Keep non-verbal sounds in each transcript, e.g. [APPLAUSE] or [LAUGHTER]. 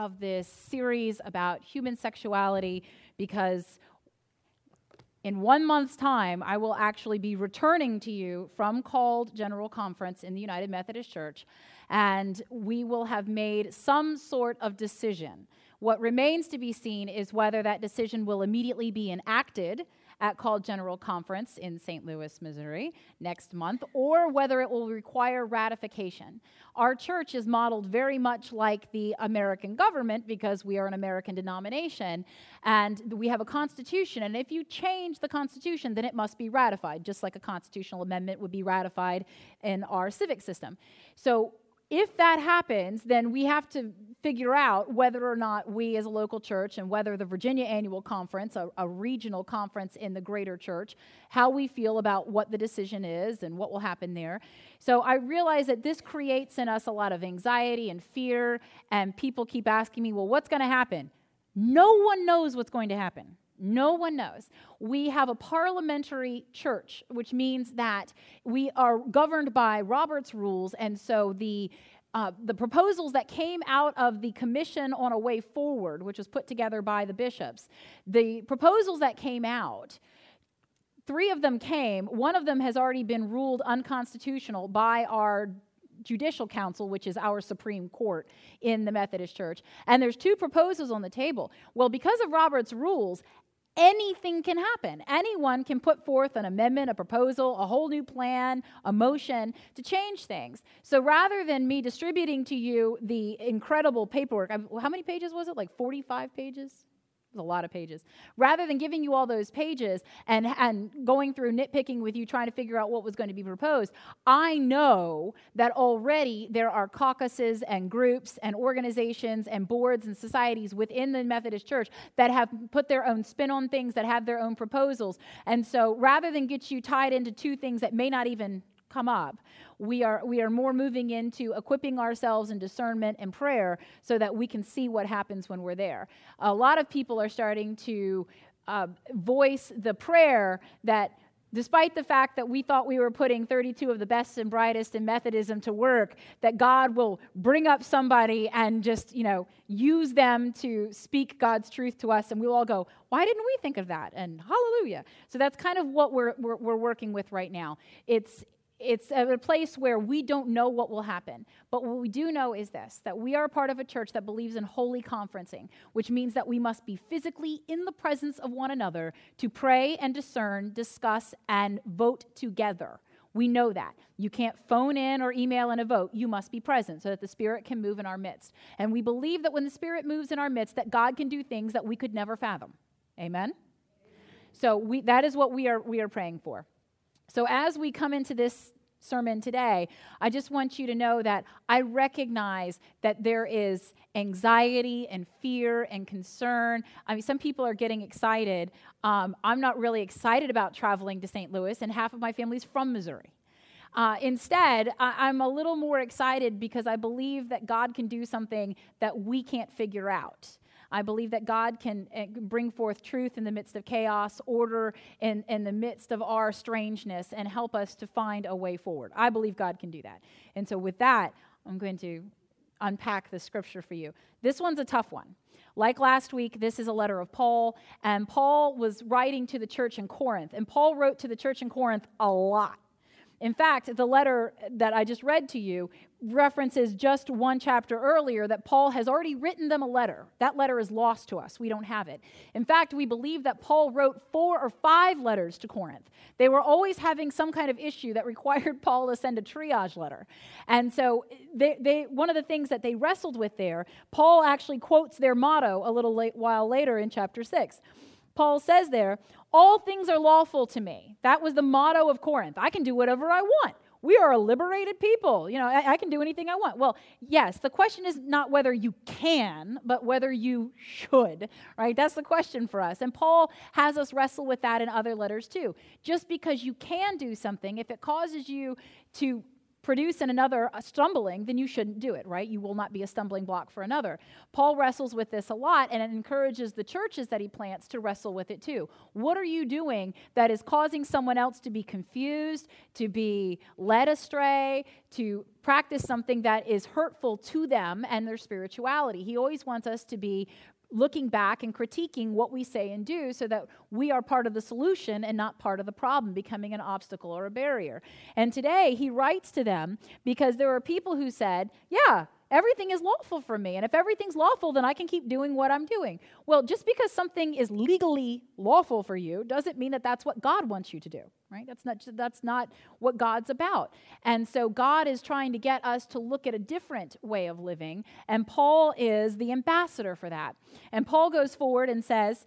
Of this series about human sexuality because in one month's time, I will actually be returning to you from called General Conference in the United Methodist Church, and we will have made some sort of decision. What remains to be seen is whether that decision will immediately be enacted at Called General Conference in St. Louis, Missouri next month, or whether it will require ratification. Our church is modeled very much like the American government because we are an American denomination and we have a constitution. And if you change the constitution, then it must be ratified, just like a constitutional amendment would be ratified in our civic system. So if that happens, then we have to figure out whether or not we as a local church and whether the Virginia Annual Conference, a, a, regional conference in the greater church, how we feel about what the decision is and what will happen there. So I realize that this creates in us a lot of anxiety and fear, and people keep asking me, well, what's going to happen? No one knows what's going to happen. No one knows. We have a parliamentary church, which means that we are governed by Robert's rules, and so the uh, the proposals that came out of the Commission on a Way Forward, which was put together by the bishops, the proposals that came out, three of them came. One of them has already been ruled unconstitutional by our judicial council, which is our Supreme Court in the Methodist Church. And there's two proposals on the table. Well, because of Robert's rules, anything can happen. Anyone can put forth an amendment, a proposal, a whole new plan, a motion to change things. So rather than me distributing to you the incredible paperwork, how many pages was it? Like 45 pages? A lot of pages. Rather than giving you all those pages and, and going through nitpicking with you trying to figure out what was going to be proposed, I know that already there are caucuses and groups and organizations and boards and societies within the Methodist Church that have put their own spin on things, that have their own proposals. And so rather than get you tied into two things that may not even come up. We are, we are more moving into equipping ourselves in discernment and prayer so that we can see what happens when we're there. A lot of people are starting to uh, voice the prayer that despite the fact that we thought we were putting 32 of the best and brightest in Methodism to work, that God will bring up somebody and just, you know, use them to speak God's truth to us. And we'll all go, why didn't we think of that? And hallelujah. So that's kind of what we're, we're, we're working with right now. It's, it's a place where we don't know what will happen. But what we do know is this that we are part of a church that believes in holy conferencing, which means that we must be physically in the presence of one another to pray and discern, discuss, and vote together. We know that. You can't phone in or email in a vote. You must be present so that the Spirit can move in our midst. And we believe that when the Spirit moves in our midst, that God can do things that we could never fathom. Amen? So we, that is what we are, we are praying for. So, as we come into this sermon today, I just want you to know that I recognize that there is anxiety and fear and concern. I mean, some people are getting excited. Um, I'm not really excited about traveling to St. Louis, and half of my family's from Missouri. Uh, instead, I- I'm a little more excited because I believe that God can do something that we can't figure out. I believe that God can eh, bring forth truth in the midst of chaos, order in, in the midst of our strangeness, and help us to find a way forward. I believe God can do that. And so, with that, I'm going to unpack the scripture for you. This one's a tough one. Like last week, this is a letter of Paul, and Paul was writing to the church in Corinth. And Paul wrote to the church in Corinth a lot. In fact, the letter that I just read to you references just one chapter earlier that Paul has already written them a letter. That letter is lost to us. We don't have it. In fact, we believe that Paul wrote four or five letters to Corinth. They were always having some kind of issue that [LAUGHS] required Paul to send a triage letter. And so, they, they, one of the things that they wrestled with there, Paul actually quotes their motto a little late, while later in chapter 6. Paul says there, All things are lawful to me. That was the motto of Corinth. I can do whatever I want. We are a liberated people. You know, I, I, can do anything I want. Well, yes, the question is not whether you can, but whether you should, right? That's the question for us. And Paul has us wrestle with that in other letters too. Just because you can do something, if it causes you to produce in another stumbling, then you shouldn't do it, right? You will not be a stumbling block for another. Paul wrestles with this a lot and it encourages the churches that he plants to wrestle with it too. What are you doing that is causing someone else to be confused, to be led astray, to practice something that is hurtful to them and their spirituality? He always wants us to be looking back and critiquing what we say and do so that we are part of the solution and not part of the problem, becoming an obstacle or a barrier. And today he writes to them because there are people who said, Yeah, everything is lawful for me. And if everything's lawful, then I can keep doing what I'm doing. Well, just because something is legally lawful for you doesn't mean that that's what God wants you to do, right? That's not, that's not what God's about. And so God is trying to get us to look at a different way of living. And Paul is the ambassador for that. And Paul goes forward and says,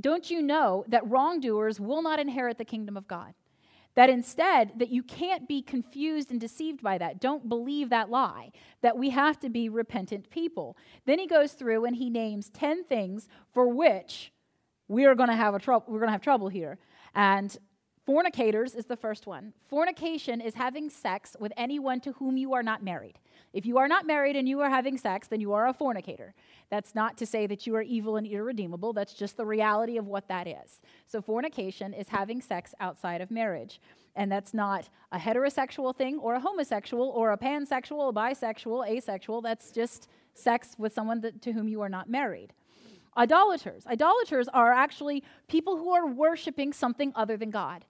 Don't you know that wrongdoers will not inherit the kingdom of God? That instead, that you can't be confused and deceived by that. Don't believe that lie, that we have to be repentant people. Then he goes through and he names 10 things for which we are going to have a trouble we're going to have trouble here. And fornicators is the first one. Fornication is having sex with anyone to whom you are not married. If you are not married and you are having sex, then you are a fornicator. That's not to say that you are evil and irredeemable, that's just the reality of what that is. So, fornication is having sex outside of marriage. And that's not a heterosexual thing or a homosexual or a pansexual, a bisexual, asexual. That's just sex with someone that, to whom you are not married. Idolaters. Idolaters are actually people who are worshiping something other than God.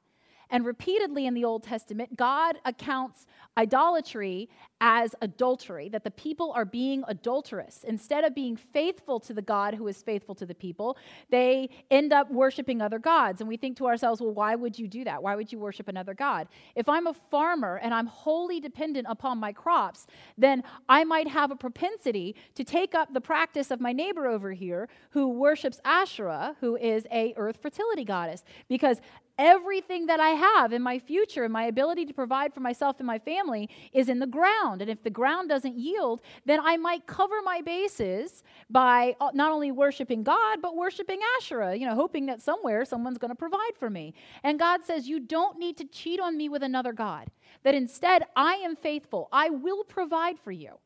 And repeatedly in the Old Testament, God accounts idolatry as adultery, that the people are being adulterous. Instead of being faithful to the God who is faithful to the people, they end up worshiping other gods. And we think to ourselves, well, why would you do that? Why would you worship another God? If I'm a farmer and I'm wholly dependent upon my crops, then I might have a propensity to take up the practice of my neighbor over here who worships Asherah, who is a earth fertility goddess, because everything that I have in my future and my ability to provide for myself and my family is in the ground. And if the ground doesn't yield, then I might cover my bases by uh, not only worshiping God, but worshiping Asherah, you know, hoping that somewhere someone's going to provide for me. And God says, You don't need to cheat on me with another God, that instead I am faithful. I will provide for you.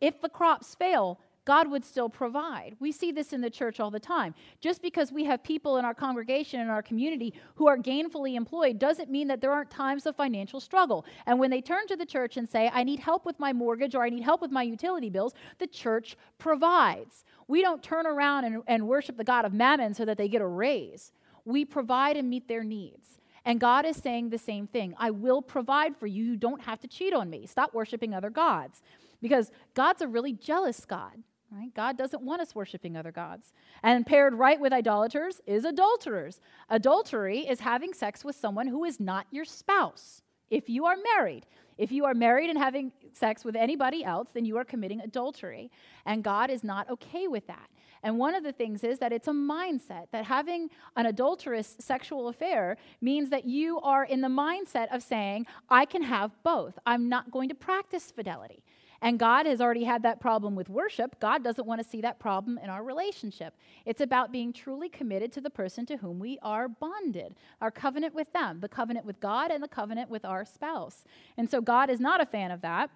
If the crops fail, God would still provide. We see this in the church all the time. Just because we have people in our congregation and our community who are gainfully employed doesn't mean that there aren't times of financial struggle. And when they turn to the church and say, I need help with my mortgage or I need help with my utility bills, the church provides. We don't turn around and, and worship the God of mammon so that they get a raise. We provide and meet their needs. And God is saying the same thing I will provide for you. You don't have to cheat on me. Stop worshiping other gods. Because God's a really jealous God. Right? God doesn't want us worshiping other gods. And paired right with idolaters is adulterers. Adultery is having sex with someone who is not your spouse. If you are married, if you are married and having sex with anybody else, then you are committing adultery. And God is not okay with that. And one of the things is that it's a mindset that having an adulterous sexual affair means that you are in the mindset of saying, I can have both. I'm not going to practice fidelity. And God has already had that problem with worship. God doesn't want to see that problem in our relationship. It's about being truly committed to the person to whom we are bonded, our covenant with them, the covenant with God and the covenant with our spouse. And so God is not a fan of that.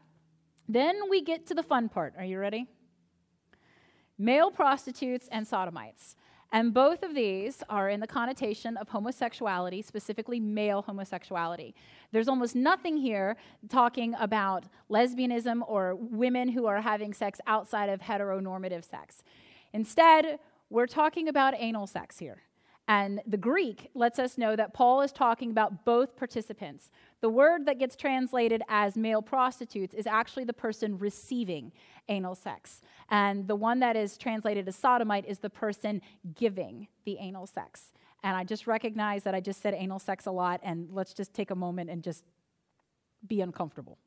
Then we get to the fun part. Are you ready? Male prostitutes and sodomites. And both of these are in the connotation of homosexuality, specifically male homosexuality. There's almost nothing here talking about lesbianism or women who are having sex outside of heteronormative sex. Instead, we're talking about anal sex here. And the Greek lets us know that Paul is talking about both participants. The word that gets translated as male prostitutes is actually the person receiving anal sex. And the one that is translated as sodomite is the person giving the anal sex. And I just recognize that I just said anal sex a lot, and let's just take a moment and just be uncomfortable.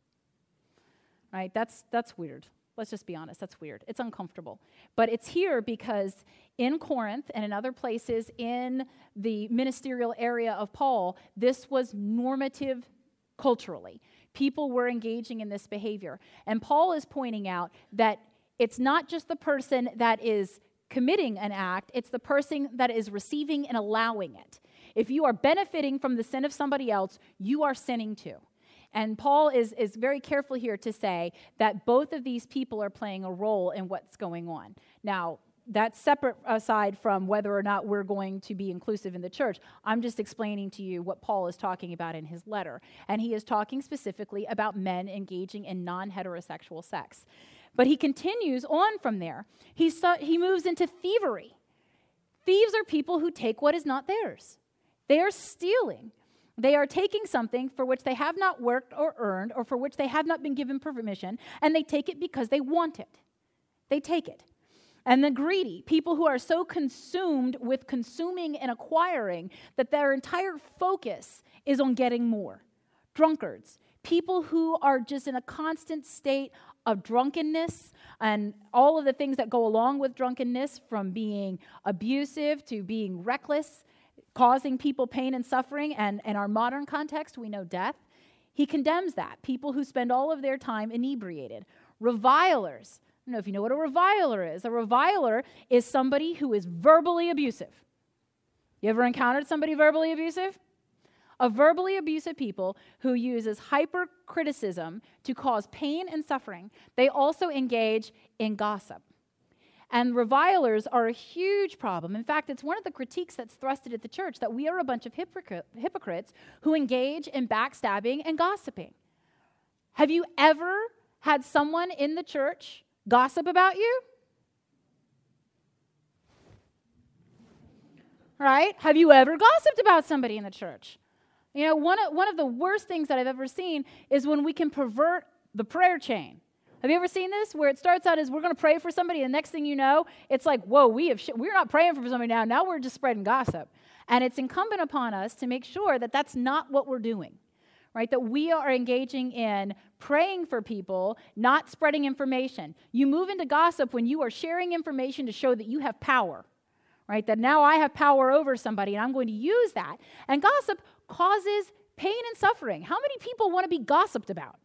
Right? That's, that's weird. Let's just be honest, that's weird. It's uncomfortable. But it's here because in Corinth and in other places in the ministerial area of Paul, this was normative culturally. People were engaging in this behavior. And Paul is pointing out that it's not just the person that is committing an act, it's the person that is receiving and allowing it. If you are benefiting from the sin of somebody else, you are sinning too. And Paul is, is very careful here to say that both of these people are playing a role in what's going on. Now, that's separate aside from whether or not we're going to be inclusive in the church. I'm just explaining to you what Paul is talking about in his letter. And he is talking specifically about men engaging in non heterosexual sex. But he continues on from there. He, he moves into thievery. Thieves are people who take what is not theirs, they are stealing. They are taking something for which they have not worked or earned or for which they have not been given permission, and they take it because they want it. They take it. And the greedy, people who are so consumed with consuming and acquiring that their entire focus is on getting more. Drunkards, people who are just in a constant state of drunkenness and all of the things that go along with drunkenness, from being abusive to being reckless causing people pain and suffering, and in our modern context, we know death. He condemns that. People who spend all of their time inebriated. Revilers. I don't know if you know what a reviler is. A reviler is somebody who is verbally abusive. You ever encountered somebody verbally abusive? A verbally abusive people who uses hypercriticism to cause pain and suffering. They also engage in gossip. And revilers are a huge problem. In fact, it's one of the critiques that's thrusted at the church that we are a bunch of hypocrites who engage in backstabbing and gossiping. Have you ever had someone in the church gossip about you? Right? Have you ever gossiped about somebody in the church? You know, one of, one of the worst things that I've ever seen is when we can pervert the prayer chain. Have you ever seen this where it starts out as we're going to pray for somebody, and the next thing you know, it's like, whoa, we have sh- we're not praying for somebody now. Now we're just spreading gossip. And it's incumbent upon us to make sure that that's not what we're doing, right? That we are engaging in praying for people, not spreading information. You move into gossip when you are sharing information to show that you have power, right? That now I have power over somebody and I'm going to use that. And gossip causes pain and suffering. How many people want to be gossiped about?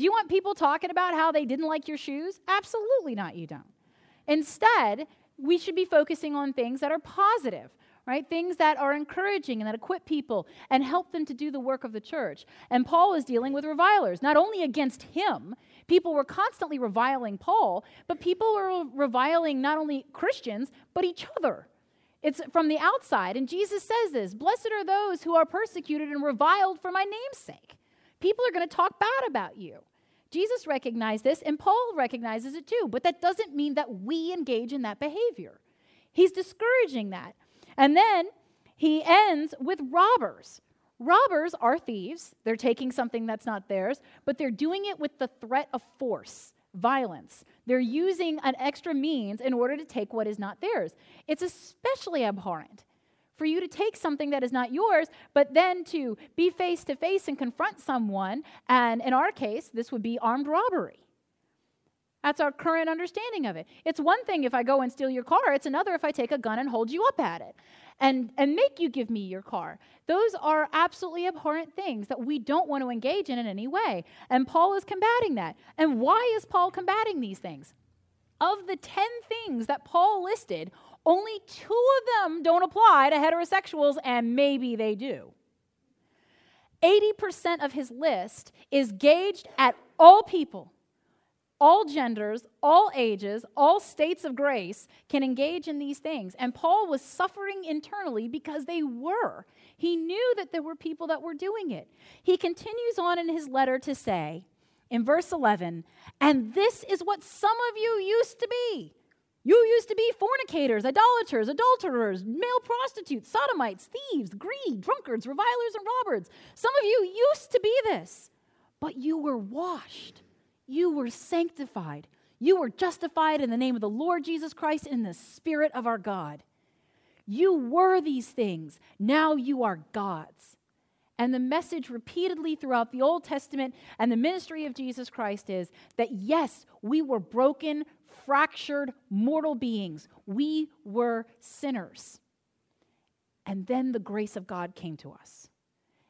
Do you want people talking about how they didn't like your shoes? Absolutely not, you don't. Instead, we should be focusing on things that are positive, right? Things that are encouraging and that equip people and help them to do the work of the church. And Paul is dealing with revilers, not only against him, people were constantly reviling Paul, but people were reviling not only Christians, but each other. It's from the outside. And Jesus says this Blessed are those who are persecuted and reviled for my name's sake. People are going to talk bad about you. Jesus recognized this, and Paul recognizes it too, but that doesn't mean that we engage in that behavior. He's discouraging that. And then he ends with robbers. Robbers are thieves. They're taking something that's not theirs, but they're doing it with the threat of force, violence. They're using an extra means in order to take what is not theirs. It's especially abhorrent for you to take something that is not yours, but then to be face to face and confront someone. And in our case, this would be armed robbery. That's our current understanding of it. It's one thing if I go and steal your car, it's another if I take a gun and hold you up at it and, and make you give me your car. Those are absolutely abhorrent things that we don't want to engage in in any way. And Paul is combating that. And why is Paul combating these things? Of the 10 things that Paul listed, only two of them don't apply to heterosexuals, and maybe they do. 80% of his list is gauged at all people, all genders, all ages, all states of grace can engage in these things. And Paul was suffering internally because they were. He knew that there were people that were doing it. He continues on in his letter to say, in verse 11, and this is what some of you used to be. You used to be fornicators, idolaters, adulterers, male prostitutes, sodomites, thieves, greedy, drunkards, revilers, and robbers. Some of you used to be this, but you were washed. You were sanctified. You were justified in the name of the Lord Jesus Christ in the Spirit of our God. You were these things. Now you are God's. And the message repeatedly throughout the Old Testament and the ministry of Jesus Christ is that yes, we were broken, fractured, mortal beings. We were sinners. And then the grace of God came to us.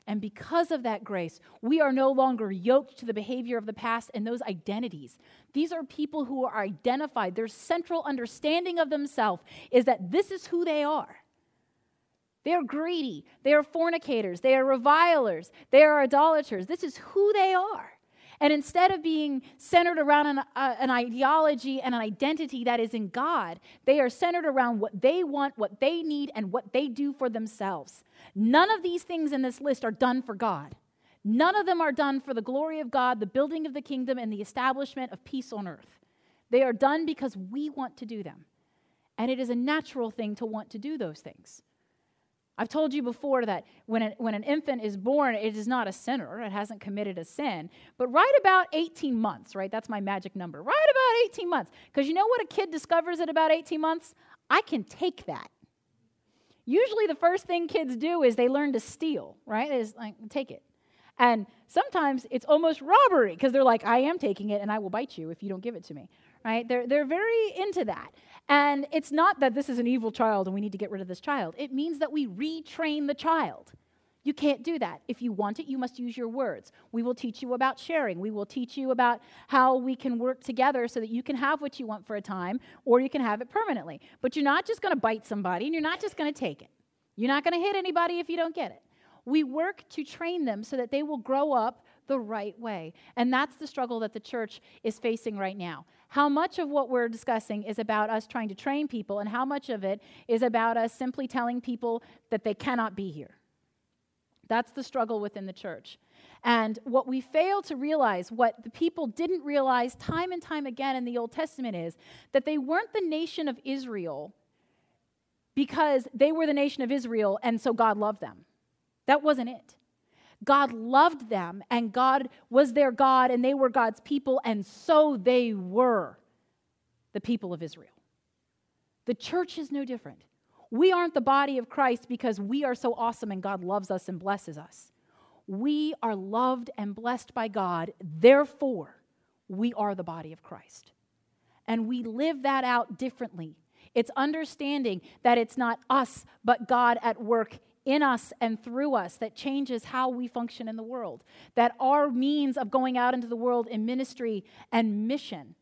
And because of that grace, we are no longer yoked to the behavior of the past and those identities. These are people who are identified. Their central understanding of themselves is that this is who they are. They are greedy. They are fornicators. They are revilers. They are idolaters. This is who they are. And instead of being centered around an, uh, an, ideology and an identity that is in God, they are centered around what they want, what they need, and what they do for themselves. None of these things in this list are done for God. None of them are done for the glory of God, the building of the kingdom, and the establishment of peace on earth. They are done because we want to do them. And it is a natural thing to want to do those things. I've told you before that when when an infant is born, it is not a sinner. It hasn't committed a sin. But right about 18 months, right? That's my magic number. Right about 18 months. Because you know what a kid discovers at about 18 months? I can take that. Usually the first thing kids do is they learn to steal, right? Is like, take it. And sometimes it's almost robbery because they're like, I am taking it and I will bite you if you don't give it to me, right? They're, they're very into that. And it's not that this is an evil child and we need to get rid of this child. It means that we retrain the child. You can't do that. If you want it, you must use your words. We will teach you about sharing. We will teach you about how we can work together so that you can have what you want for a time or you can have it permanently. But you're not just going to bite somebody and you're not just going to take it. You're not going to hit anybody if you don't get it. We work to train them so that they will grow up the right way. And that's the struggle that the church is facing right now how much of what we're discussing is about us trying to train people, and how much of it is about us simply telling people that they cannot be here. That's the struggle within the church. And what we fail to realize, what the people didn't realize time and time again in the Old Testament, is that they weren't the nation of Israel because they were the nation of Israel and so God loved them. That wasn't it. God loved them, and God was their God, and they were God's people, and so they were the people of Israel. The church is no different. We aren't the body of Christ because we are so awesome and God loves us and blesses us. We are loved and blessed by God, therefore, we are the body of Christ. And we live that out differently. It's understanding that it's not us, but God at work in us and through us that changes how we function in the world. That our means of going out into the world in ministry and mission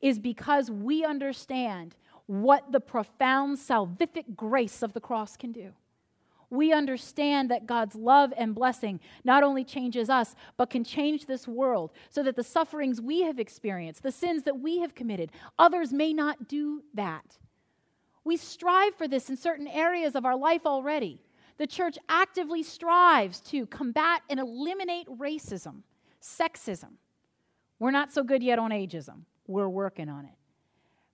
is because we understand what the profound salvific grace of the cross can do. We understand that God's love and blessing not only changes us, but can change this world so that the sufferings we have experienced, the sins that we have committed, others may not do that. We strive for this in certain areas of our life already. The church actively strives to combat and eliminate racism, sexism. We're not so good yet on ageism. We're working on it.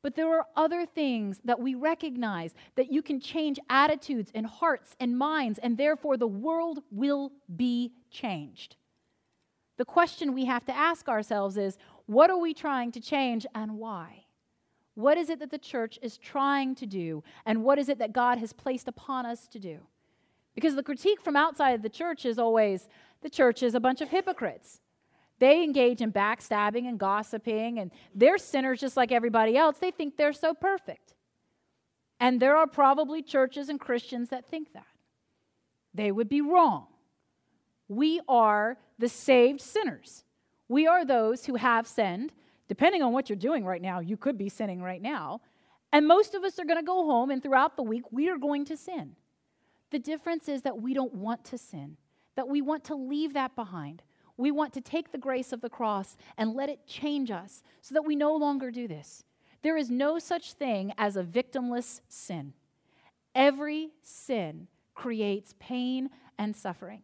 But there are other things that we recognize that you can change attitudes and hearts and minds, and therefore the world will be changed. The question we have to ask ourselves is what are we trying to change and why? What is it that the church is trying to do, and what is it that God has placed upon us to do? Because the critique from outside of the church is always the church is a bunch of hypocrites. They engage in backstabbing and gossiping, and they're sinners just like everybody else. They think they're so perfect. And there are probably churches and Christians that think that. They would be wrong. We are the saved sinners. We are those who have sinned. Depending on what you're doing right now, you could be sinning right now. And most of us are going to go home, and throughout the week, we are going to sin. The difference is that we don't want to sin, that we want to leave that behind. We want to take the grace of the cross and let it change us so that we no longer do this. There is no such thing as a victimless sin. Every sin creates pain and suffering.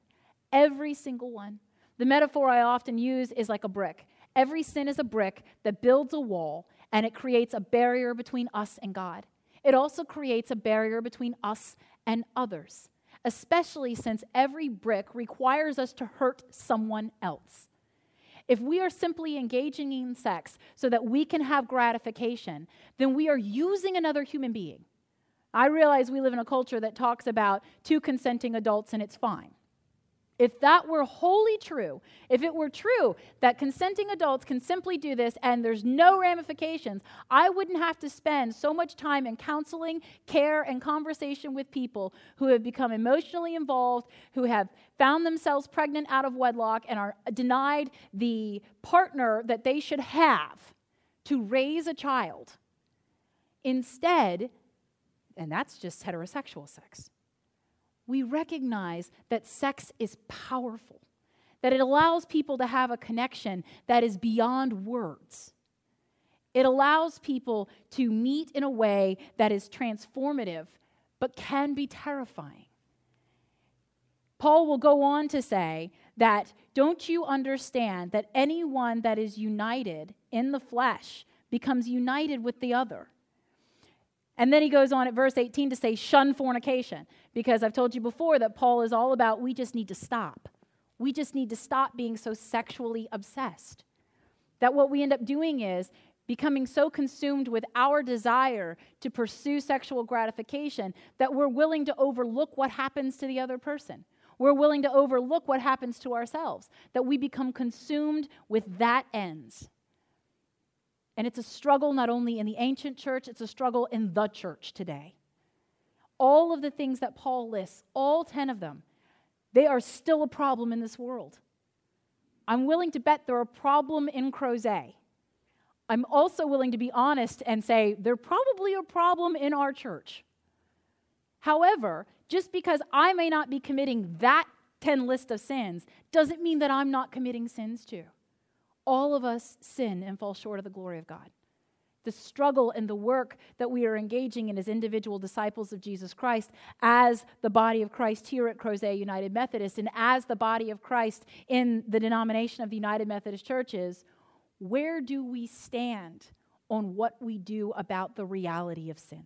Every single one. The metaphor I often use is like a brick. Every sin is a brick that builds a wall and it creates a barrier between us and God. It also creates a barrier between us and others, especially since every brick requires us to hurt someone else. If we are simply engaging in sex so that we can have gratification, then we are using another human being. I realize we live in a culture that talks about two consenting adults and it's fine. If that were wholly true, if it were true that consenting adults can simply do this and there's no ramifications, I wouldn't have to spend so much time in counseling, care, and conversation with people who have become emotionally involved, who have found themselves pregnant out of wedlock, and are denied the partner that they should have to raise a child. Instead, and that's just heterosexual sex we recognize that sex is powerful, that it allows people to have a connection that is beyond words. It allows people to meet in a way that is transformative, but can be terrifying. Paul will go on to say that don't you understand that anyone that is united in the flesh becomes united with the other? And then he goes on at verse 18 to say, shun fornication, because I've told you before that Paul is all about we just need to stop. We just need to stop being so sexually obsessed. That what we end up doing is becoming so consumed with our desire to pursue sexual gratification that we're willing to overlook what happens to the other person. We're willing to overlook what happens to ourselves, that we become consumed with that ends. And it's a struggle not only in the ancient church, it's a struggle in the church today. All of the things that Paul lists, all 10 of them, they are still a problem in this world. I'm willing to bet they're a problem in Crozet. I'm also willing to be honest and say they're probably a problem in our church. However, just because I may not be committing that 10 list of sins doesn't mean that I'm not committing sins too. All of us sin and fall short of the glory of God. The struggle and the work that we are engaging in as individual disciples of Jesus Christ, as the body of Christ here at Crozet United Methodist, and as the body of Christ in the denomination of the United Methodist Churches, where do we stand on what we do about the reality of sin?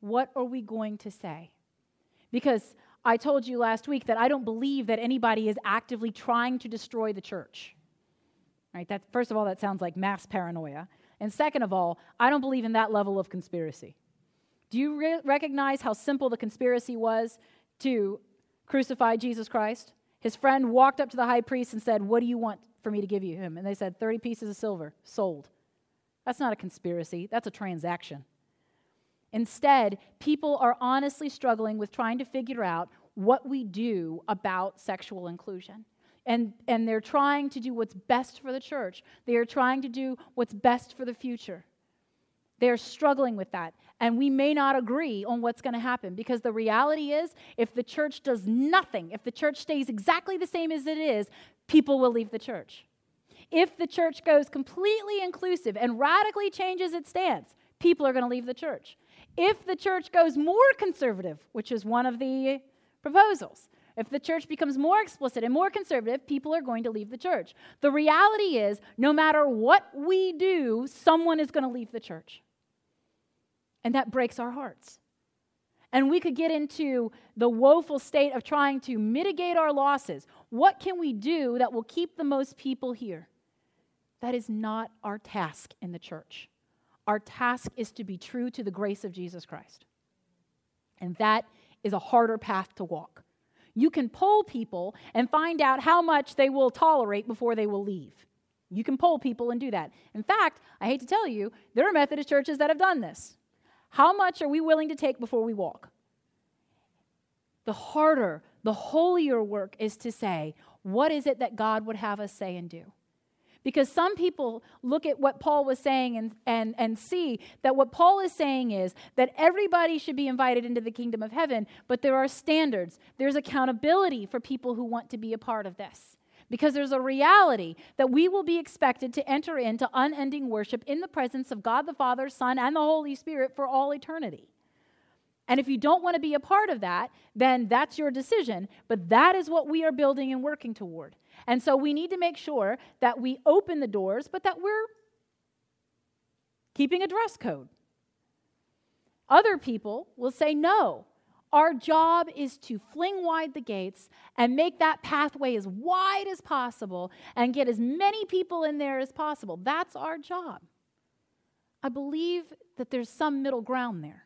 What are we going to say? Because I told you last week that I don't believe that anybody is actively trying to destroy the church. Right? That, first of all, that sounds like mass paranoia. And second of all, I don't believe in that level of conspiracy. Do you re- recognize how simple the conspiracy was to crucify Jesus Christ? His friend walked up to the high priest and said, What do you want for me to give you him? And they said, 30 pieces of silver, sold. That's not a conspiracy, that's a transaction. Instead, people are honestly struggling with trying to figure out what we do about sexual inclusion and, and they're trying to do what's best for the church. They are trying to do what's best for the future. They're struggling with that. And we may not agree on what's going to happen because the reality is, if the church does nothing, if the church stays exactly the same as it is, people will leave the church. If the church goes completely inclusive and radically changes its stance, people are going to leave the church. If the church goes more conservative, which is one of the proposals, if the church becomes more explicit and more conservative, people are going to leave the church. The reality is, no matter what we do, someone is going to leave the church. And that breaks our hearts. And we could get into the woeful state of trying to mitigate our losses. What can we do that will keep the most people here? That is not our task in the church. Our task is to be true to the grace of Jesus Christ. And that is a harder path to walk you can poll people and find out how much they will tolerate before they will leave. You can poll people and do that. In fact, I hate to tell you, there are Methodist churches that have done this. How much are we willing to take before we walk? The harder, the holier work is to say, what is it that God would have us say and do? Because some people look at what Paul was saying and, and, and see that what Paul is saying is that everybody should be invited into the kingdom of heaven, but there are standards. There's accountability for people who want to be a part of this. Because there's a reality that we will be expected to enter into unending worship in the presence of God the Father, Son, and the Holy Spirit for all eternity. And if you don't want to be a part of that, then that's your decision. But that is what we are building and working toward. And so we need to make sure that we open the doors, but that we're keeping a dress code. Other people will say, no, our job is to fling wide the gates and make that pathway as wide as possible and get as many people in there as possible. That's our job. I believe that there's some middle ground there,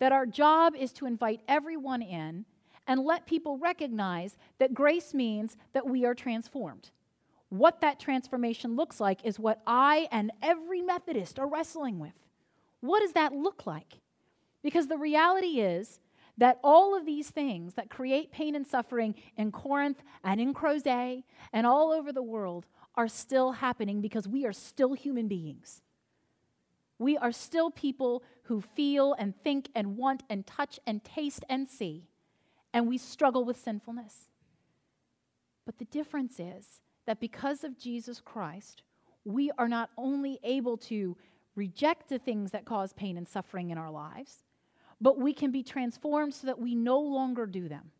that our job is to invite everyone in and let people recognize that grace means that we are transformed. What that transformation looks like is what I and every Methodist are wrestling with. What does that look like? Because the reality is that all of these things that create pain and suffering in Corinth and in Crozet and all over the world are still happening because we are still human beings. We are still people who feel and think and want and touch and taste and see, and we struggle with sinfulness. But the difference is that because of Jesus Christ, we are not only able to reject the things that cause pain and suffering in our lives, but we can be transformed so that we no longer do them.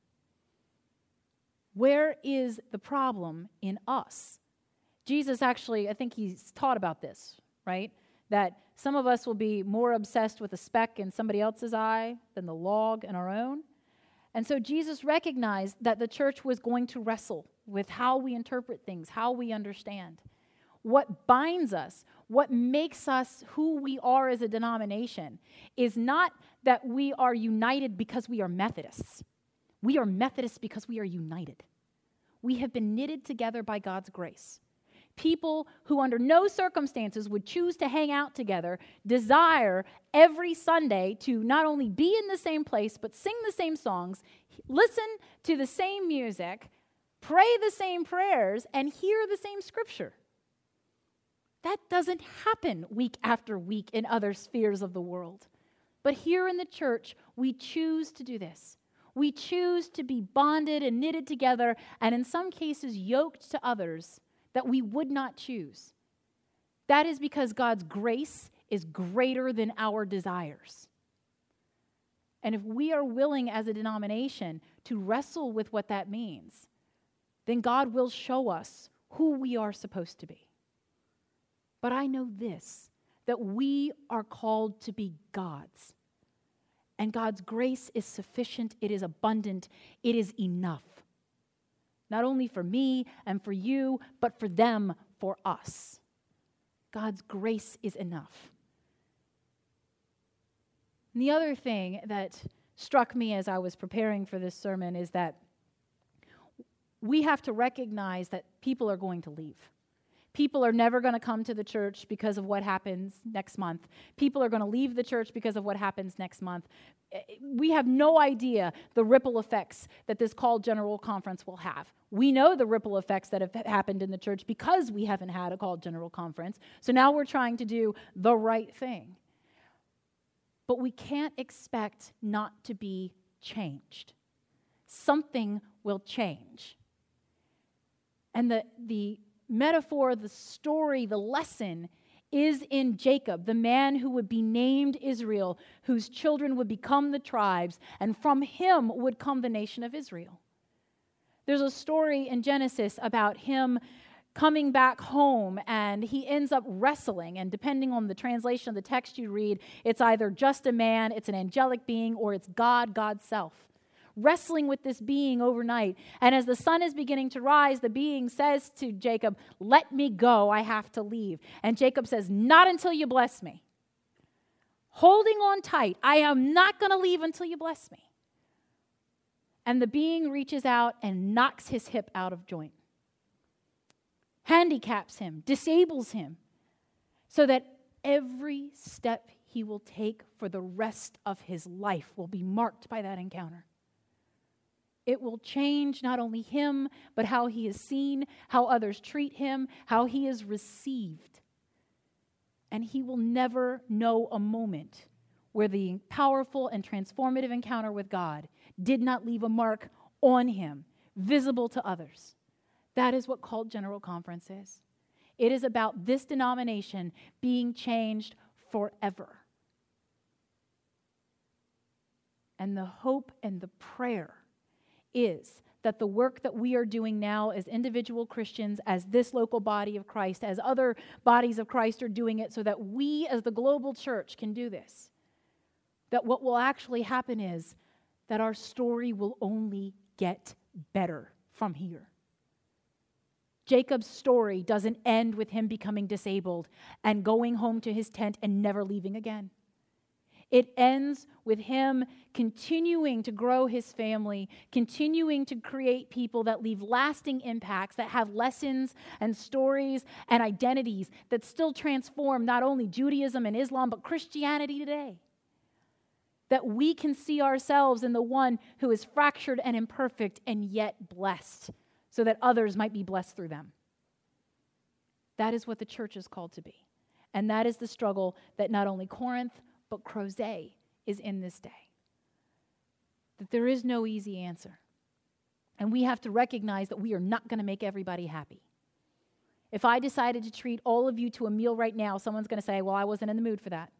Where is the problem in us? Jesus actually, I think he's taught about this, right? That some of us will be more obsessed with a speck in somebody else's eye than the log in our own. And so Jesus recognized that the church was going to wrestle with how we interpret things, how we understand. What binds us, what makes us who we are as a denomination, is not that we are united because we are Methodists. We are Methodists because we are united. We have been knitted together by God's grace. People who, under no circumstances, would choose to hang out together desire every Sunday to not only be in the same place, but sing the same songs, listen to the same music, pray the same prayers, and hear the same scripture. That doesn't happen week after week in other spheres of the world. But here in the church, we choose to do this. We choose to be bonded and knitted together, and in some cases, yoked to others that we would not choose. That is because God's grace is greater than our desires. And if we are willing as a denomination to wrestle with what that means, then God will show us who we are supposed to be. But I know this that we are called to be God's. And God's grace is sufficient, it is abundant, it is enough. Not only for me and for you, but for them, for us. God's grace is enough. And the other thing that struck me as I was preparing for this sermon is that we have to recognize that people are going to leave. People are never going to come to the church because of what happens next month. People are going to leave the church because of what happens next month. Eh, eh, we have no idea the ripple effects that this called general conference will have. We know the ripple effects that have happened in the church because we haven't had a called general conference. So now we're trying to do the right thing. But we can't expect not to be changed. Something will change. And the, the metaphor, the story, the lesson is in Jacob, the man who would be named Israel, whose children would become the tribes, and from him would come the nation of Israel. There's a story in Genesis about him coming back home and he ends up wrestling. And depending on the translation of the text you read, it's either just a man, it's an angelic being, or it's God, God's self wrestling with this being overnight. And as the sun is beginning to rise, the being says to Jacob, Let me go, I have to leave. And Jacob says, Not until you bless me. Holding on tight, I am not going to leave until you bless me. And the being reaches out and knocks his hip out of joint, handicaps him, disables him, so that every step he will take for the rest of his life will be marked by that encounter. It will change not only him, but how he is seen, how others treat him, how he is received. And he will never know a moment where the powerful and transformative encounter with God did not leave a mark on him, visible to others. That is what called General Conference is. It is about this denomination being changed forever. And the hope and the prayer is that the work that we are doing now as individual Christians, as this local body of Christ, as other bodies of Christ are doing it, so that we as the global church can do this. That what will actually happen is that our story will only get better from here. Jacob's story doesn't end with him becoming disabled and going home to his tent and never leaving again. It ends with him continuing to grow his family, continuing to create people that leave lasting impacts, that have lessons and stories and identities that still transform not only Judaism and Islam, but Christianity today. That we can see ourselves in the one who is fractured and imperfect and yet blessed, so that others might be blessed through them. That is what the church is called to be. And that is the struggle that not only Corinth, but Crozet is in this day. That there is no easy answer. And we have to recognize that we are not going to make everybody happy. If I decided to treat all of you to a meal right now, someone's going to say, Well, I wasn't in the mood for that.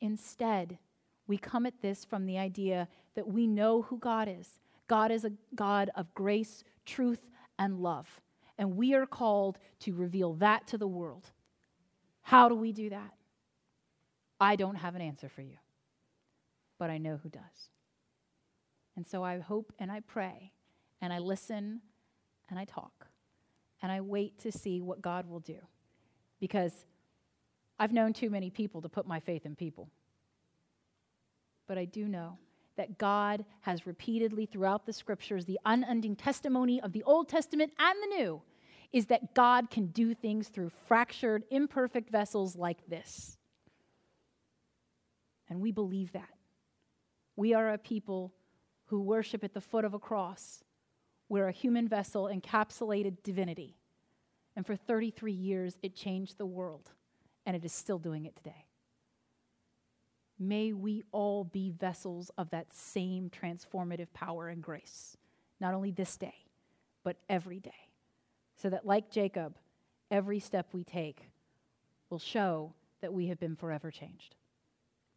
Instead, we come at this from the idea that we know who God is. God is a God of grace, truth, and love. And we are called to reveal that to the world. How do we do that? I don't have an answer for you, but I know who does. And so I hope and I pray and I listen and I talk and I wait to see what God will do because I've known too many people to put my faith in people. But I do know that God has repeatedly throughout the scriptures, the unending testimony of the Old Testament and the New, is that God can do things through fractured, imperfect vessels like this. And we believe that. We are a people who worship at the foot of a cross. We're a human vessel encapsulated divinity. And for 33 years, it changed the world, and it is still doing it today. May we all be vessels of that same transformative power and grace, not only this day, but every day. So that, like Jacob, every step we take will show that we have been forever changed.